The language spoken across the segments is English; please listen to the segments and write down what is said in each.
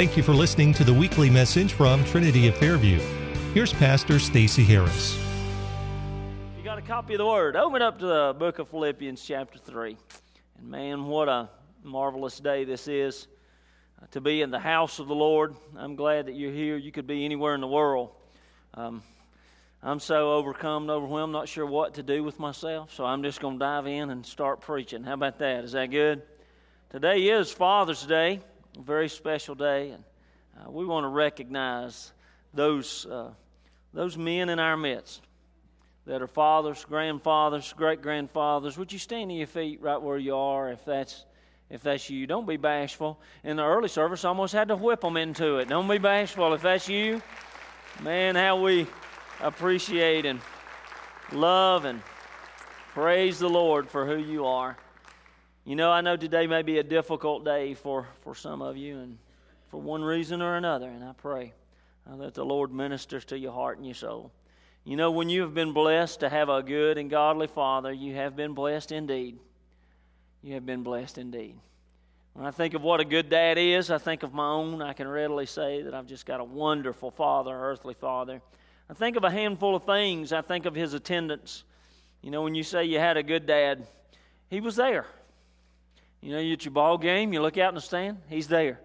Thank you for listening to the weekly message from Trinity of Fairview. Here's Pastor Stacy Harris. You got a copy of the Word? Open up to the book of Philippians, chapter 3. And man, what a marvelous day this is uh, to be in the house of the Lord. I'm glad that you're here. You could be anywhere in the world. Um, I'm so overcome and overwhelmed, not sure what to do with myself, so I'm just going to dive in and start preaching. How about that? Is that good? Today is Father's Day a very special day, and uh, we want to recognize those, uh, those men in our midst that are fathers, grandfathers, great grandfathers. Would you stand to your feet right where you are if that's, if that's you? Don't be bashful. In the early service, I almost had to whip them into it. Don't be bashful if that's you. Man, how we appreciate and love and praise the Lord for who you are. You know, I know today may be a difficult day for, for some of you, and for one reason or another, and I pray uh, that the Lord ministers to your heart and your soul. You know, when you have been blessed to have a good and godly father, you have been blessed indeed. You have been blessed indeed. When I think of what a good dad is, I think of my own. I can readily say that I've just got a wonderful father, earthly father. I think of a handful of things. I think of his attendance. You know, when you say you had a good dad, he was there. You know, you at your ball game, you look out in the stand, he's there.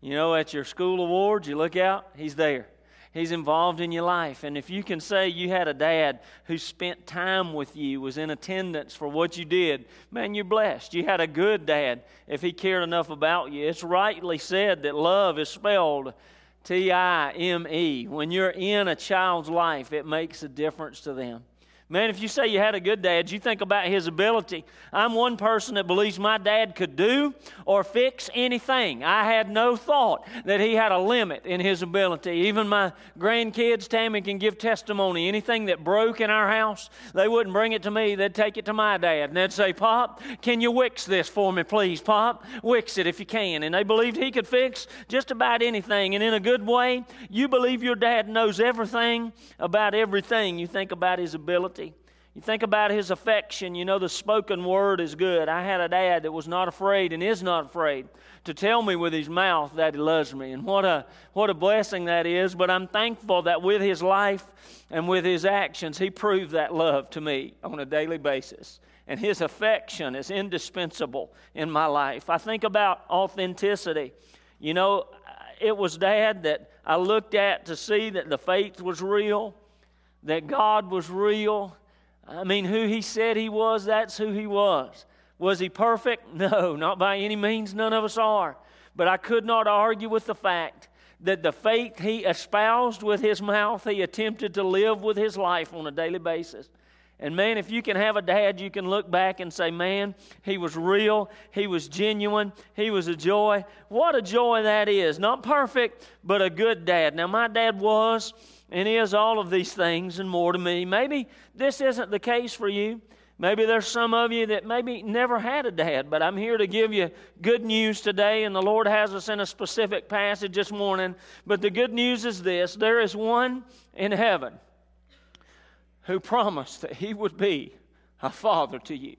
You know, at your school awards, you look out, he's there. He's involved in your life. And if you can say you had a dad who spent time with you, was in attendance for what you did, man, you're blessed. You had a good dad if he cared enough about you. It's rightly said that love is spelled T I M E. When you're in a child's life, it makes a difference to them. Man, if you say you had a good dad, you think about his ability. I'm one person that believes my dad could do or fix anything. I had no thought that he had a limit in his ability. Even my grandkids, Tammy can give testimony. Anything that broke in our house, they wouldn't bring it to me. They'd take it to my dad. And they'd say, Pop, can you wix this for me, please? Pop, wix it if you can. And they believed he could fix just about anything. And in a good way, you believe your dad knows everything about everything. You think about his ability. You think about his affection, you know, the spoken word is good. I had a dad that was not afraid and is not afraid to tell me with his mouth that he loves me. And what a, what a blessing that is. But I'm thankful that with his life and with his actions, he proved that love to me on a daily basis. And his affection is indispensable in my life. I think about authenticity. You know, it was dad that I looked at to see that the faith was real, that God was real I mean, who he said he was, that's who he was. Was he perfect? No, not by any means. None of us are. But I could not argue with the fact that the faith he espoused with his mouth, he attempted to live with his life on a daily basis. And man, if you can have a dad, you can look back and say, man, he was real, he was genuine, he was a joy. What a joy that is. Not perfect, but a good dad. Now, my dad was and He is all of these things and more to me. Maybe this isn't the case for you. Maybe there's some of you that maybe never had a dad, but I'm here to give you good news today, and the Lord has us in a specific passage this morning. But the good news is this there is one in heaven who promised that he would be a father to you.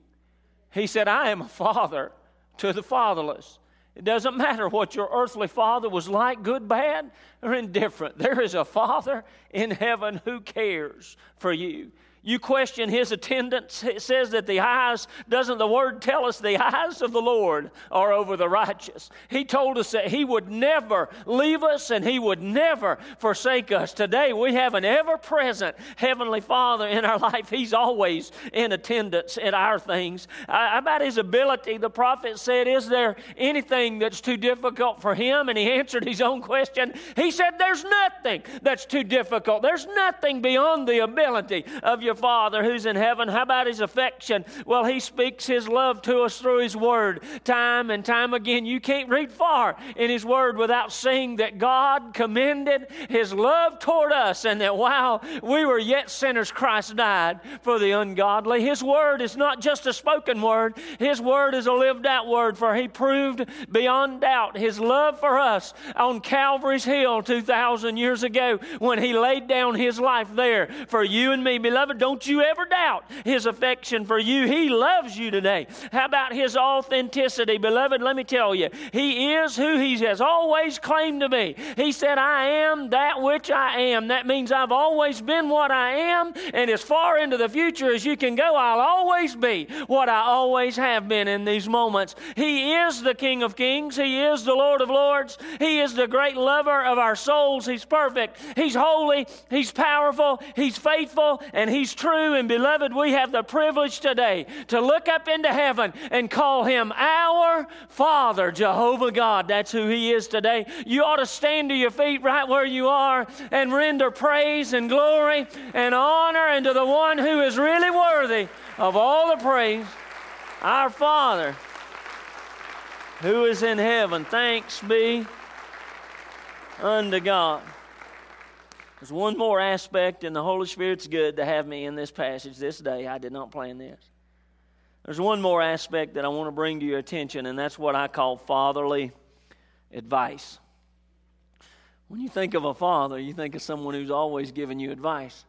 He said, I am a father to the fatherless. It doesn't matter what your earthly father was like, good, bad, or indifferent. There is a father in heaven who cares for you. You question his attendance. It says that the eyes, doesn't the word tell us the eyes of the Lord are over the righteous? He told us that he would never leave us and he would never forsake us. Today we have an ever present Heavenly Father in our life. He's always in attendance at our things. Uh, about his ability, the prophet said, Is there anything that's too difficult for him? And he answered his own question. He said, There's nothing that's too difficult. There's nothing beyond the ability of your your Father who's in heaven. How about His affection? Well, He speaks His love to us through His Word time and time again. You can't read far in His Word without seeing that God commended His love toward us and that while we were yet sinners, Christ died for the ungodly. His Word is not just a spoken word, His Word is a lived out word, for He proved beyond doubt His love for us on Calvary's Hill 2,000 years ago when He laid down His life there for you and me. Beloved, Don't you ever doubt His affection for you. He loves you today. How about His authenticity? Beloved, let me tell you, He is who He has always claimed to be. He said, I am that which I am. That means I've always been what I am, and as far into the future as you can go, I'll always be what I always have been in these moments. He is the King of Kings, He is the Lord of Lords, He is the great lover of our souls. He's perfect, He's holy, He's powerful, He's faithful, and He's true. And beloved, we have the privilege today to look up into heaven and call Him our Father, Jehovah God. That's who He is today. You ought to stand to your feet right where you are and render praise and glory and honor unto the one who is really worthy of all the praise, our Father who is in heaven. Thanks be unto God. There's one more aspect, and the Holy Spirit's good to have me in this passage this day. I did not plan this. There's one more aspect that I want to bring to your attention, and that's what I call fatherly advice. When you think of a father, you think of someone who's always giving you advice.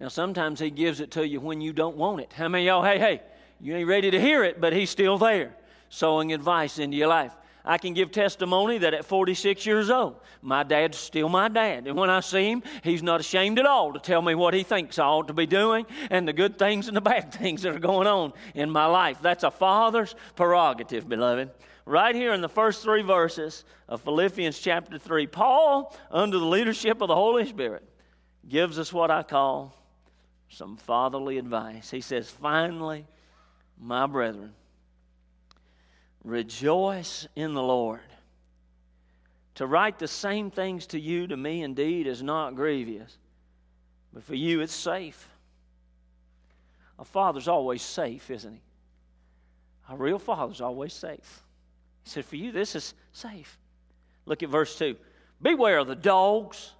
Now, sometimes he gives it to you when you don't want it. How many y'all, hey, hey, you ain't ready to hear it, but he's still there, sowing advice into your life. I can give testimony that at 46 years old, my dad's still my dad. And when I see him, he's not ashamed at all to tell me what he thinks I ought to be doing and the good things and the bad things that are going on in my life. That's a father's prerogative, beloved. Right here in the first three verses of Philippians chapter 3, Paul, under the leadership of the Holy Spirit, gives us what I call some fatherly advice. He says, Finally, my brethren, Rejoice in the Lord. To write the same things to you, to me indeed, is not grievous, but for you it's safe. A father's always safe, isn't he? A real father's always safe. He said, For you, this is safe. Look at verse 2. Beware of the dogs,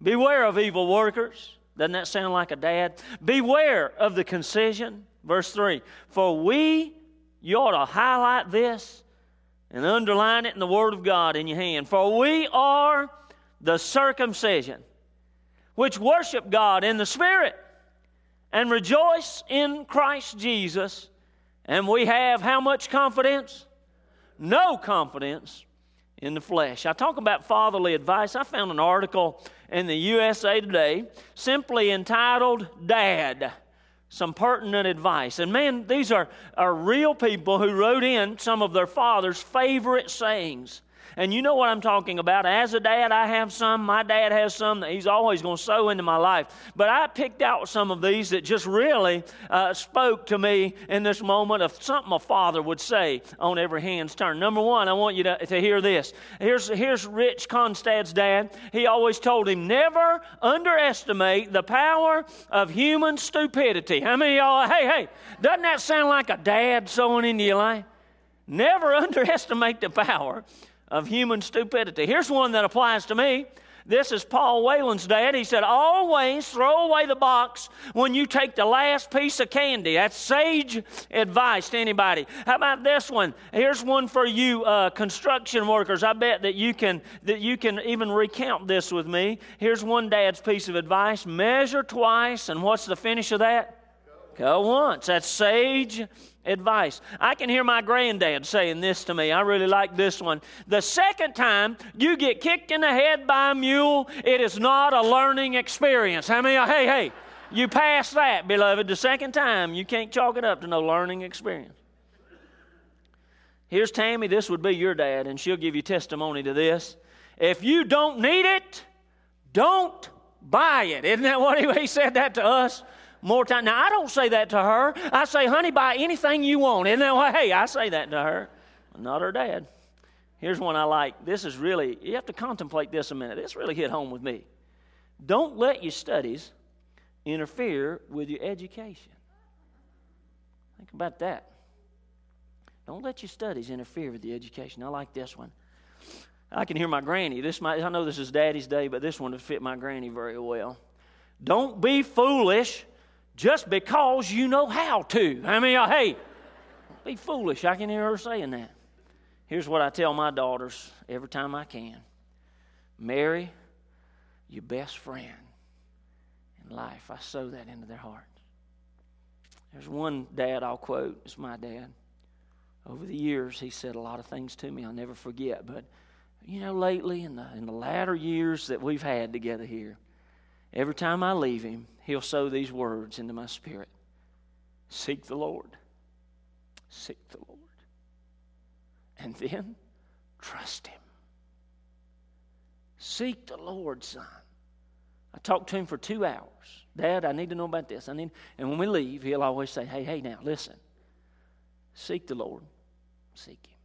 beware of evil workers. Doesn't that sound like a dad? Beware of the concision. Verse 3 For we you ought to highlight this and underline it in the Word of God in your hand. For we are the circumcision, which worship God in the Spirit and rejoice in Christ Jesus. And we have how much confidence? No confidence in the flesh. I talk about fatherly advice. I found an article in the USA Today simply entitled Dad some pertinent advice. And man, these are, are real people who wrote in some of their father's favorite sayings. And you know what I'm talking about. As a dad, I have some. My dad has some that he's always going to sow into my life. But I picked out some of these that just really uh, spoke to me in this moment of something a father would say on every hand's turn. Number one, I want you to, to hear this. Here's, here's Rich Constad's dad. He always told him, never underestimate the power of human stupidity. How many y'all, hey, hey, doesn't that sound like a dad sowing into your life? Never underestimate the power of human stupidity. Here's one that applies to me. This is Paul Whalen's dad. He said, Always throw away the box when you take the last piece of candy. That's sage advice to anybody. How about this one? Here's one for you uh, construction workers. I bet that you, can, that you can even recount this with me. Here's one dad's piece of advice measure twice, and what's the finish of that? Go once. That's sage advice. I can hear my granddad saying this to me. I really like this one. The second time you get kicked in the head by a mule, it is not a learning experience. How many? Hey, hey, you pass that, beloved. The second time, you can't chalk it up to no learning experience. Here's Tammy. This would be your dad, and she'll give you testimony to this. If you don't need it, don't buy it. Isn't that what he, he said that to us? More time. Now, I don't say that to her. I say, honey, buy anything you want. That why? Hey, I say that to her. Not her dad. Here's one I like. This is really, you have to contemplate this a minute. This really hit home with me. Don't let your studies interfere with your education. Think about that. Don't let your studies interfere with the education. I like this one. I can hear my granny. This might, I know this is Daddy's day, but this one would fit my granny very well. Don't be foolish just because you know how to. I mean, hey, be foolish. I can hear her saying that. Here's what I tell my daughters every time I can marry your best friend in life. I sow that into their hearts. There's one dad I'll quote, it's my dad. Over the years, he said a lot of things to me I'll never forget. But, you know, lately, in the, in the latter years that we've had together here, every time I leave him, he'll sow these words into my spirit Seek the Lord. Seek the Lord. And then trust Him. Seek the Lord, son. I talked to him for two hours. Dad, I need to know about this. I need, and when we leave, he'll always say, Hey, hey, now, listen. Seek the Lord. Seek Him.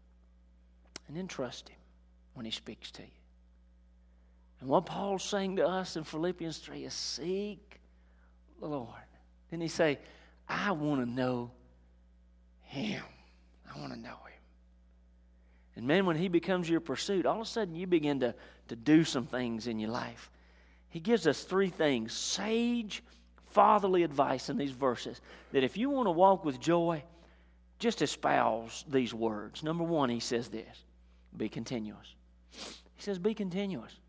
And then trust Him when He speaks to you. And what Paul's saying to us in Philippians 3 is seek the Lord. Then he say, I want to know Him. I want to know Him. And man, when He becomes your pursuit, all of a sudden you begin to, to do some things in your life. He gives us three things sage, fatherly advice in these verses that if you want to walk with joy, just espouse these words. Number one, he says this be continuous. He says, be continuous.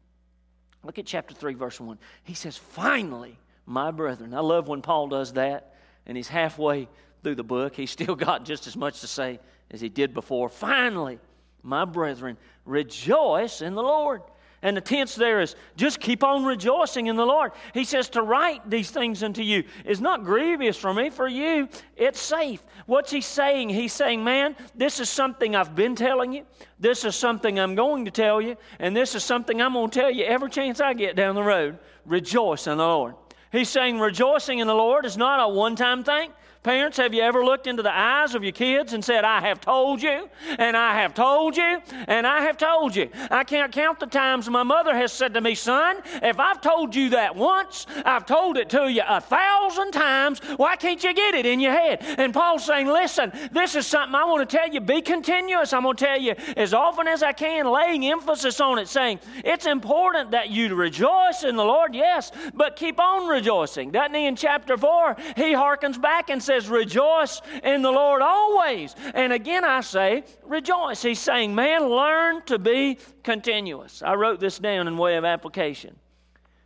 Look at chapter 3, verse 1. He says, finally, my brethren. I love when Paul does that, and he's halfway through the book. He's still got just as much to say as he did before. Finally, my brethren, rejoice in the Lord. And the tense there is just keep on rejoicing in the Lord. He says to write these things unto you is not grievous for me. For you, it's safe. What's he saying? He's saying, man, this is something I've been telling you. This is something I'm going to tell you. And this is something I'm going to tell you every chance I get down the road. Rejoice in the Lord. He's saying rejoicing in the Lord is not a one time thing. Parents, have you ever looked into the eyes of your kids and said, I have told you, and I have told you, and I have told you? I can't count the times my mother has said to me, Son, if I've told you that once, I've told it to you a thousand times. Why can't you get it in your head? And Paul's saying, Listen, this is something I want to tell you. Be continuous. I'm going to tell you as often as I can, laying emphasis on it, saying, It's important that you rejoice in the Lord, yes, but keep on rejoicing. Doesn't he in chapter 4? He harkens back and says, Rejoice in the Lord always. And again, I say, Rejoice. He's saying, Man, learn to be continuous. I wrote this down in way of application.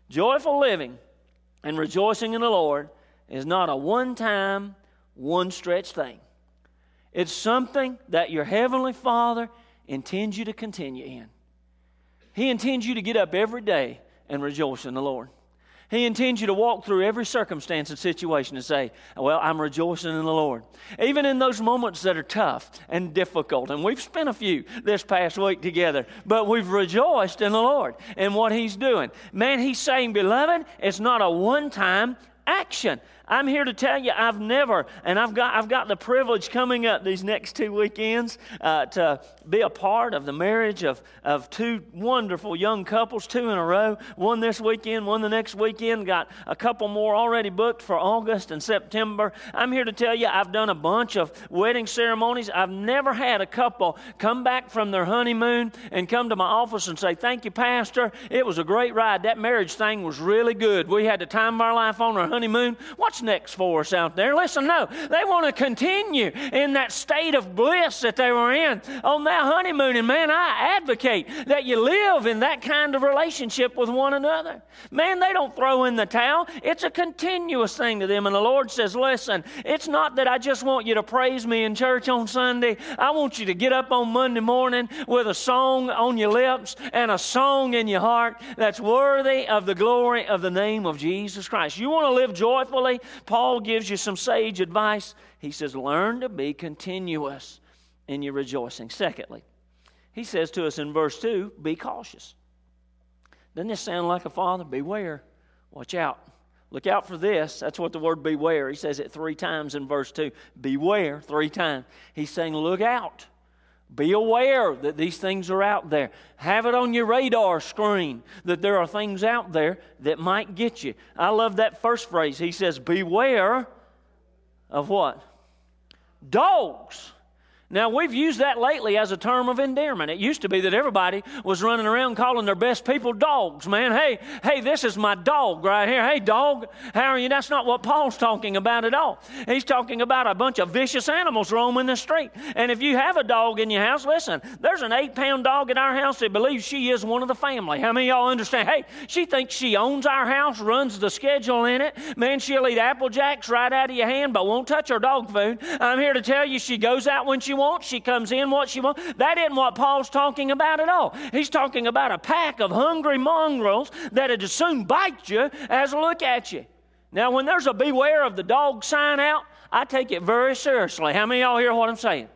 Joyful living and rejoicing in the Lord is not a one time, one stretch thing. It's something that your Heavenly Father intends you to continue in. He intends you to get up every day and rejoice in the Lord. He intends you to walk through every circumstance and situation and say, Well, I'm rejoicing in the Lord. Even in those moments that are tough and difficult. And we've spent a few this past week together, but we've rejoiced in the Lord and what He's doing. Man, He's saying, Beloved, it's not a one time action. I'm here to tell you, I've never, and I've got, I've got the privilege coming up these next two weekends uh, to be a part of the marriage of, of two wonderful young couples, two in a row. One this weekend, one the next weekend. Got a couple more already booked for August and September. I'm here to tell you, I've done a bunch of wedding ceremonies. I've never had a couple come back from their honeymoon and come to my office and say, Thank you, Pastor. It was a great ride. That marriage thing was really good. We had the time of our life on our honeymoon. What's next for us out there? Listen, no, they want to continue in that state of bliss that they were in on that honeymoon. And man, I advocate that you live in that kind of relationship with one another. Man, they don't throw in the towel, it's a continuous thing to them. And the Lord says, Listen, it's not that I just want you to praise me in church on Sunday. I want you to get up on Monday morning with a song on your lips and a song in your heart that's worthy of the glory of the name of Jesus Christ. You want to live joyfully? Paul gives you some sage advice. He says, Learn to be continuous in your rejoicing. Secondly, he says to us in verse 2 be cautious. Doesn't this sound like a father? Beware. Watch out. Look out for this. That's what the word beware. He says it three times in verse 2. Beware, three times. He's saying, look out. Be aware that these things are out there. Have it on your radar screen that there are things out there that might get you. I love that first phrase. He says, Beware of what? Dogs. Now, we've used that lately as a term of endearment. It used to be that everybody was running around calling their best people dogs, man. Hey, hey, this is my dog right here. Hey, dog, how are you? That's not what Paul's talking about at all. He's talking about a bunch of vicious animals roaming the street. And if you have a dog in your house, listen, there's an eight pound dog in our house that believes she is one of the family. How many y'all understand? Hey, she thinks she owns our house, runs the schedule in it. Man, she'll eat Apple Jacks right out of your hand, but won't touch her dog food. I'm here to tell you, she goes out when she wants, she comes in what she wants. That isn't what Paul's talking about at all. He's talking about a pack of hungry mongrels that'd as soon bite you as look at you. Now, when there's a beware of the dog sign out, I take it very seriously. How many y'all hear what I'm saying?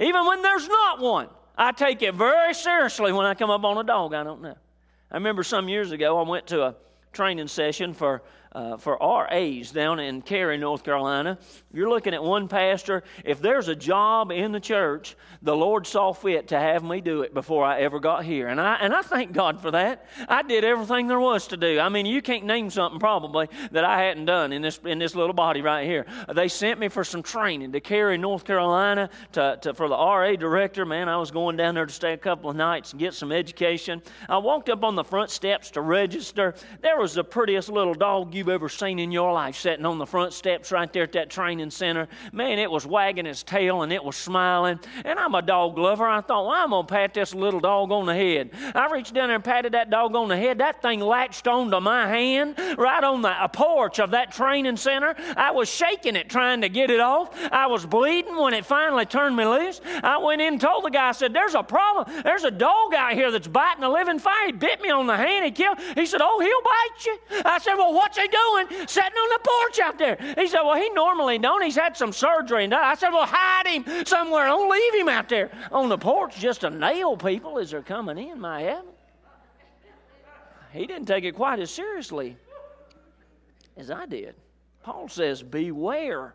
Even when there's not one, I take it very seriously when I come up on a dog I don't know. I remember some years ago, I went to a training session for uh, for RAs down in Cary, North Carolina. You're looking at one pastor. If there's a job in the church, the Lord saw fit to have me do it before I ever got here. And I, and I thank God for that. I did everything there was to do. I mean, you can't name something probably that I hadn't done in this, in this little body right here. They sent me for some training to Cary, North Carolina, to, to, for the RA director. Man, I was going down there to stay a couple of nights and get some education. I walked up on the front steps to register. There was the prettiest little dog you you've ever seen in your life sitting on the front steps right there at that training center. Man, it was wagging its tail and it was smiling. And I'm a dog lover. I thought, well, I'm going to pat this little dog on the head. I reached down there and patted that dog on the head. That thing latched onto my hand right on the porch of that training center. I was shaking it trying to get it off. I was bleeding when it finally turned me loose. I went in and told the guy, I said, There's a problem. There's a dog out here that's biting a living fire. He bit me on the hand. He killed. He said, Oh, he'll bite you. I said, Well, what's he doing sitting on the porch out there? He said, Well, he normally don't. He's had some surgery. And I said, Well, hide him somewhere. Don't leave him out there on the porch just to nail people as they're coming in, my heaven. He didn't take it quite as seriously as I did. Paul says, Beware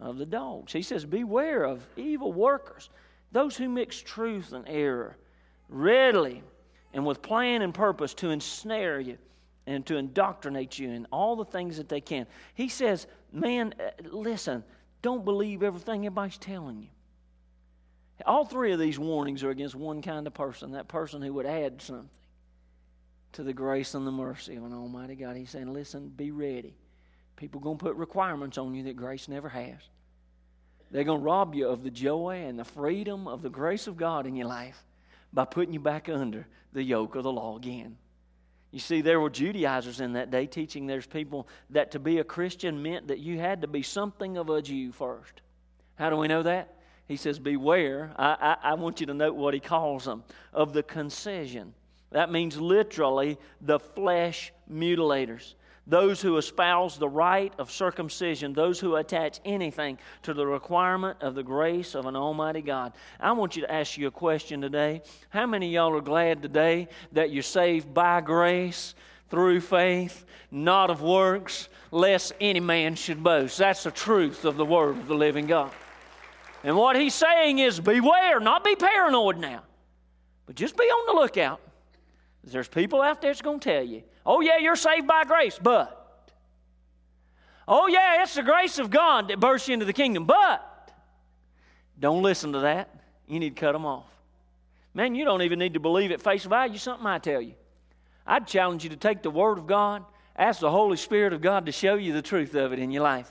of the dogs. He says, Beware of evil workers, those who mix truth and error, readily and with plan and purpose to ensnare you and to indoctrinate you in all the things that they can. He says, Man, uh, listen, don't believe everything everybody's telling you. All three of these warnings are against one kind of person that person who would add something to the grace and the mercy of an Almighty God. He's saying, Listen, be ready. People are going to put requirements on you that grace never has. They're going to rob you of the joy and the freedom of the grace of God in your life by putting you back under the yoke of the law again. You see, there were Judaizers in that day teaching there's people that to be a Christian meant that you had to be something of a Jew first. How do we know that? He says, Beware. I, I, I want you to note what he calls them of the concision. That means literally the flesh mutilators those who espouse the rite of circumcision, those who attach anything to the requirement of the grace of an Almighty God. I want you to ask you a question today. How many y'all are glad today that you're saved by grace? Through faith, not of works, lest any man should boast. That's the truth of the word of the living God. And what he's saying is beware, not be paranoid now, but just be on the lookout. There's people out there that's going to tell you Oh, yeah, you're saved by grace, but. Oh, yeah, it's the grace of God that bursts you into the kingdom, but. Don't listen to that. You need to cut them off. Man, you don't even need to believe at face value something I tell you. I'd challenge you to take the Word of God, ask the Holy Spirit of God to show you the truth of it in your life.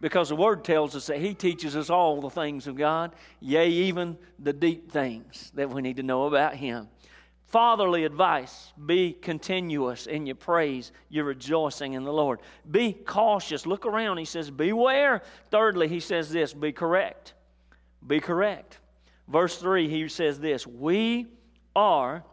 Because the Word tells us that He teaches us all the things of God, yea, even the deep things that we need to know about Him. Fatherly advice be continuous in your praise, your rejoicing in the Lord. Be cautious. Look around. He says, Beware. Thirdly, he says this be correct. Be correct. Verse 3, he says this We are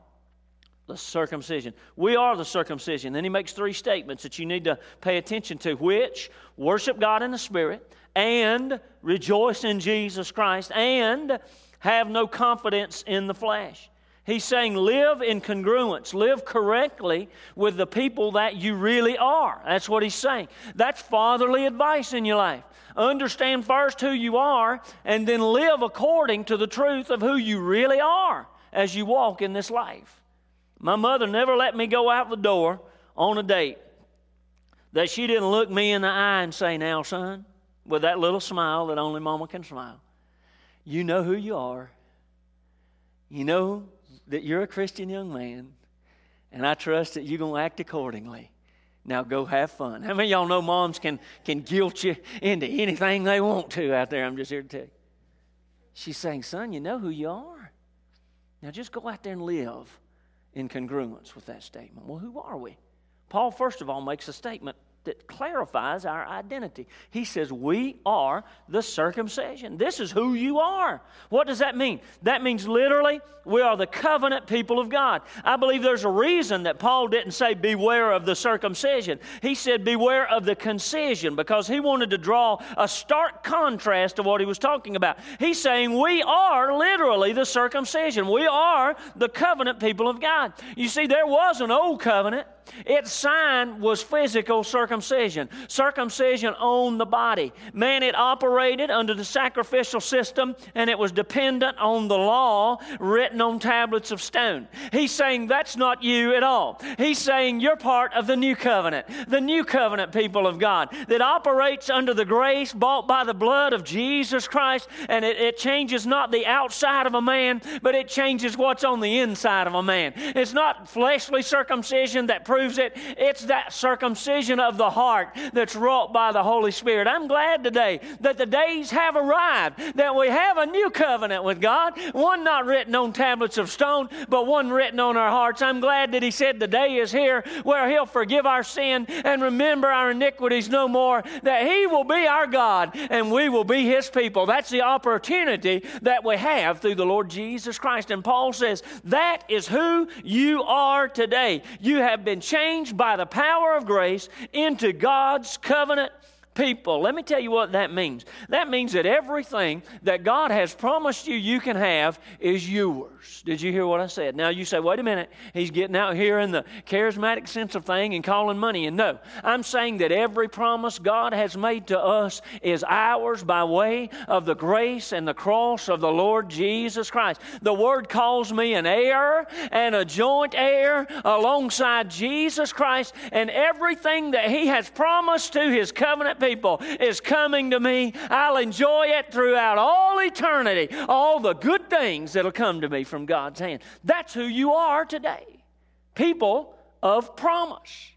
the circumcision. We are the circumcision. Then he makes three statements that you need to pay attention to, which worship God in the Spirit, and rejoice in Jesus Christ, and have no confidence in the flesh. He's saying live in congruence, live correctly with the people that you really are. That's what he's saying. That's fatherly advice in your life. Understand first who you are and then live according to the truth of who you really are as you walk in this life. My mother never let me go out the door on a date that she didn't look me in the eye and say, Now, son, with that little smile that only mama can smile. You know who you are. You know that you're a Christian young man, and I trust that you're going to act accordingly. Now go have fun. How many y'all know moms can, can guilt you into anything they want to out there? I'm just here to tell you. She's saying, Son, you know who you are. Now just go out there and live in congruence with that statement. Well, who are we? Paul, first of all, makes a statement that clarifies our identity. He says, We are the circumcision. This is who you are. What does that mean? That means literally, we are the covenant people of God. I believe there's a reason that Paul didn't say, Beware of the circumcision. He said, Beware of the concision, because he wanted to draw a stark contrast to what he was talking about. He's saying, We are literally the circumcision. We are the covenant people of God. You see, there was an old covenant. Its sign was physical circumcision, circumcision on the body. Man, it operated under the sacrificial system and it was dependent on the law written on tablets of stone. He's saying that's not you at all. He's saying you're part of the new covenant, the new covenant people of God that operates under the grace bought by the blood of Jesus Christ and it, it changes not the outside of a man, but it changes what's on the inside of a man. It's not fleshly circumcision that proves it. It's that circumcision of the heart that's wrought by the Holy Spirit. I'm glad today that the days have arrived, that we have a new covenant with God, one not written on tablets of stone, but one written on our hearts. I'm glad that He said the day is here where He'll forgive our sin and remember our iniquities no more, that He will be our God and we will be His people. That's the opportunity that we have through the Lord Jesus Christ. And Paul says, that is who you are today. You have been changed by the power of grace into God's covenant people. Let me tell you what that means. That means that everything that God has promised you you can have is yours. Did you hear what I said? Now you say, wait a minute, he's getting out here in the charismatic sense of thing and calling money. And no, I'm saying that every promise God has made to us is ours by way of the grace and the cross of the Lord Jesus Christ. The Word calls me an heir and a joint heir alongside Jesus Christ, and everything that He has promised to His covenant people is coming to me. I'll enjoy it throughout all eternity, all the good things that'll come to me from God's hand. That's who you are today. People of promise.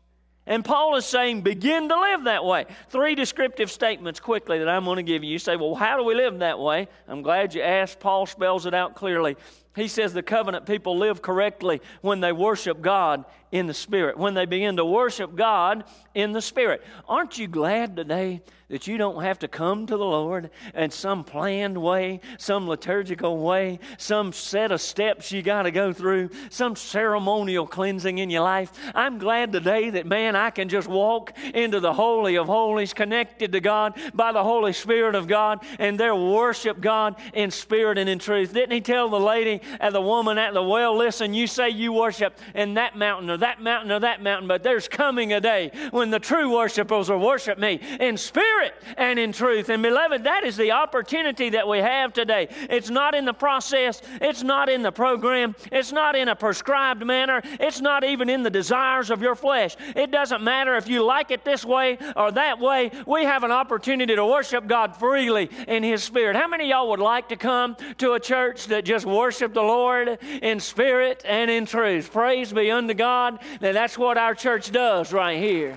And Paul is saying, begin to live that way. Three descriptive statements quickly that I'm going to give you. You say, well, how do we live that way? I'm glad you asked. Paul spells it out clearly. He says the covenant people live correctly when they worship God in the Spirit, when they begin to worship God in the Spirit. Aren't you glad today that you don't have to come to the Lord in some planned way, some liturgical way, some set of steps you got to go through, some ceremonial cleansing in your life? I'm glad today that, man, I can just walk into the Holy of Holies, connected to God by the Holy Spirit of God, and there worship God in spirit and in truth. Didn't he tell the lady and the woman at the well, listen, you say you worship in that mountain or that mountain or that mountain, but there's coming a day when the true worshipers will worship me in spirit and in truth. And beloved, that is the opportunity that we have today. It's not in the process, it's not in the program, it's not in a prescribed manner, it's not even in the desires of your flesh. It doesn't matter if you like it this way or that way. We have an opportunity to worship God freely in His Spirit. How many y'all would like to come to a church that just worship the Lord in spirit and in truth? Praise be unto God that that's what our church does right here.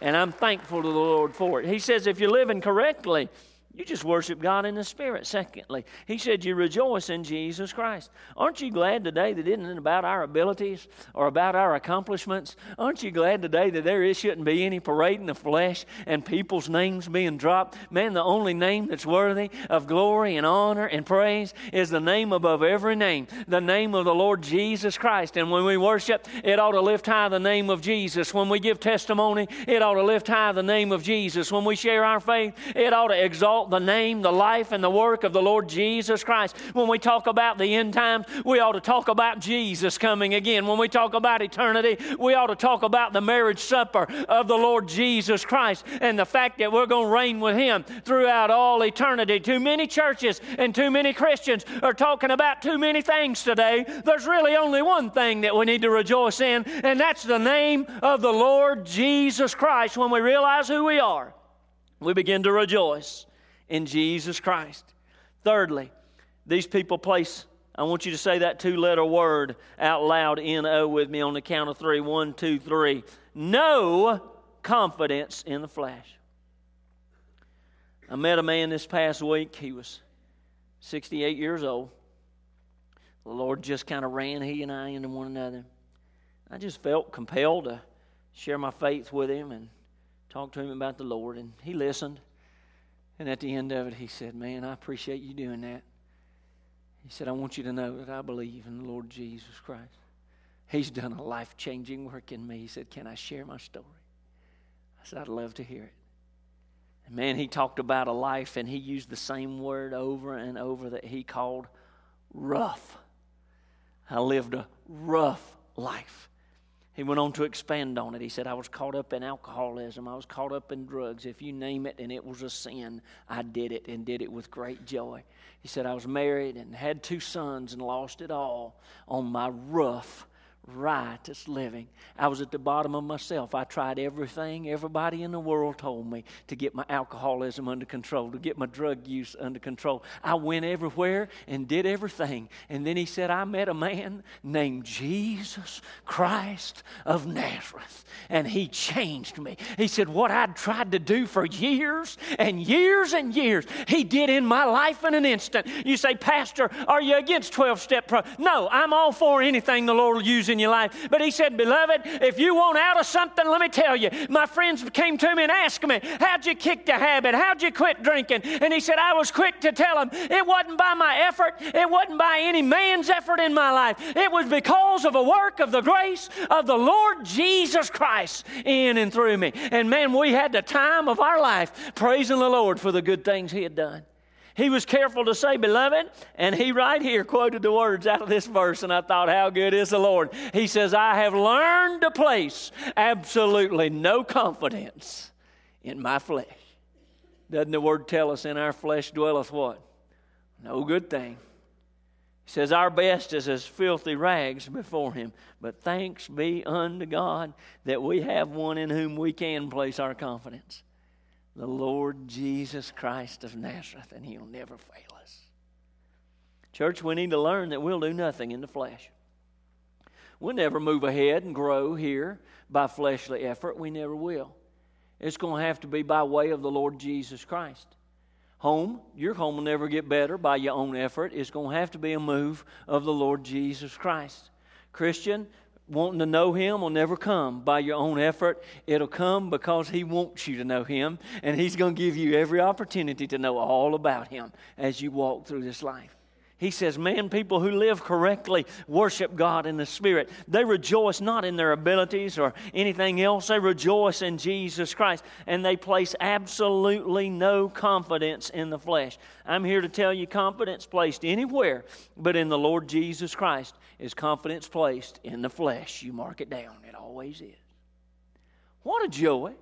And I'm thankful to the Lord for it. He says, if you're living correctly, you just worship God in the Spirit. Secondly, he said, You rejoice in Jesus Christ. Aren't you glad today that it isn't about our abilities or about our accomplishments? Aren't you glad today that there shouldn't be any parade in the flesh and people's names being dropped? Man, the only name that's worthy of glory and honor and praise is the name above every name, the name of the Lord Jesus Christ. And when we worship, it ought to lift high the name of Jesus. When we give testimony, it ought to lift high the name of Jesus. When we share our faith, it ought to exalt the name, the life, and the work of the Lord Jesus Christ. When we talk about the end times, we ought to talk about Jesus coming again. When we talk about eternity, we ought to talk about the marriage supper of the Lord Jesus Christ and the fact that we're going to reign with Him throughout all eternity. Too many churches and too many Christians are talking about too many things today. There's really only one thing that we need to rejoice in, and that's the name of the Lord Jesus Christ. When we realize who we are, we begin to rejoice in Jesus Christ. Thirdly, These people place, I want you to say that two letter word out loud, N O, with me on the count of three. One, two, three. No confidence in the flesh. I met a man this past week. He was 68 years old. The Lord just kind of ran he and I into one another. I just felt compelled to share my faith with him and talk to him about the Lord. And he listened. And at the end of it, he said, Man, I appreciate you doing that. He said, I want you to know that I believe in the Lord Jesus Christ. He's done a life changing work in me. He said, Can I share my story? I said, I'd love to hear it. And man, he talked about a life and he used the same word over and over that he called rough. I lived a rough life. He went on to expand on it. He said, I was caught up in alcoholism. I was caught up in drugs. If you name it and it was a sin, I did it and did it with great joy. He said, I was married and had two sons and lost it all on my rough righteous living. I was at the bottom of myself. I tried everything everybody in the world told me to get my alcoholism under control, to get my drug use under control. I went everywhere and did everything. And then he said, I met a man named Jesus Christ of Nazareth, and he changed me. He said, What I'd tried to do for years and years and years, he did in my life in an instant. You say, Pastor, are you against 12 step pro? No, I'm all for anything the Lord will use in in your life. But he said, Beloved, if you want out of something, let me tell you. My friends came to me and asked me, How'd you kick the habit? How'd you quit drinking? And he said, I was quick to tell him it wasn't by my effort, it wasn't by any man's effort in my life. It was because of a work of the grace of the Lord Jesus Christ in and through me. And man, we had the time of our life praising the Lord for the good things he had done. He was careful to say, beloved, and he right here quoted the words out of this verse, and I thought, how good is the Lord? He says, I have learned to place absolutely no confidence in my flesh. Doesn't the word tell us in our flesh dwelleth what? No good thing. He says, Our best is as filthy rags before Him. But thanks be unto God that we have one in whom we can place our confidence the Lord Jesus Christ of Nazareth, and He'll never fail us. Church, we need to learn that we'll do nothing in the flesh. We'll never move ahead and grow here by fleshly effort. We never will. It's going to have to be by way of the Lord Jesus Christ. Home, your home will never get better by your own effort. It's going to have to be a move of the Lord Jesus Christ. Christian, wanting to know Him will never come by your own effort. It'll come because He wants you to know Him, and He's going to give you every opportunity to know all about Him as you walk through this life. He says, Man, people who live correctly worship God in the Spirit. They rejoice not in their abilities or anything else. They rejoice in Jesus Christ. And they place absolutely no confidence in the flesh. I'm here to tell you confidence placed anywhere but in the Lord Jesus Christ is confidence placed in the flesh. You mark it down, it always is. What a joy.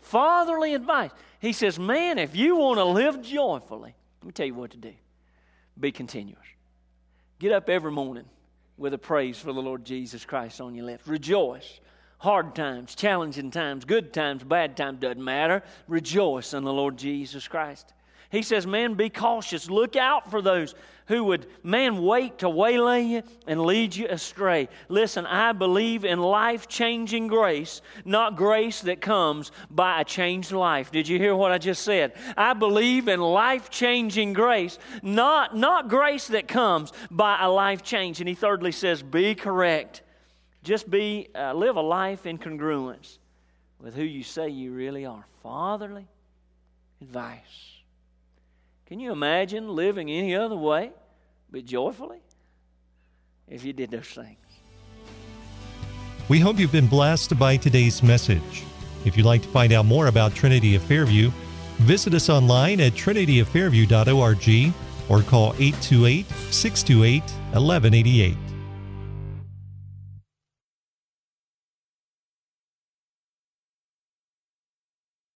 Fatherly advice. He says, Man, if you want to live joyfully, let me tell you what to do be continuous. Get up every morning with a praise for the Lord Jesus Christ on your lips. Rejoice. Hard times, challenging times, good times, bad times, doesn't matter. Rejoice in the Lord Jesus Christ. He says, Man, be cautious. Look out for those who would, man, wait to waylay you and lead you astray. Listen, I believe in life changing grace, not grace that comes by a changed life. Did you hear what I just said? I believe in life changing grace, not, not grace that comes by a life change. And he thirdly says, Be correct. Just be, uh, live a life in congruence with who you say you really are. Fatherly advice. Can you imagine living any other way but joyfully if you did those things? We hope you've been blessed by today's message. If you'd like to find out more about Trinity of Fairview, visit us online at trinityoffairview.org or call 828 628 1188.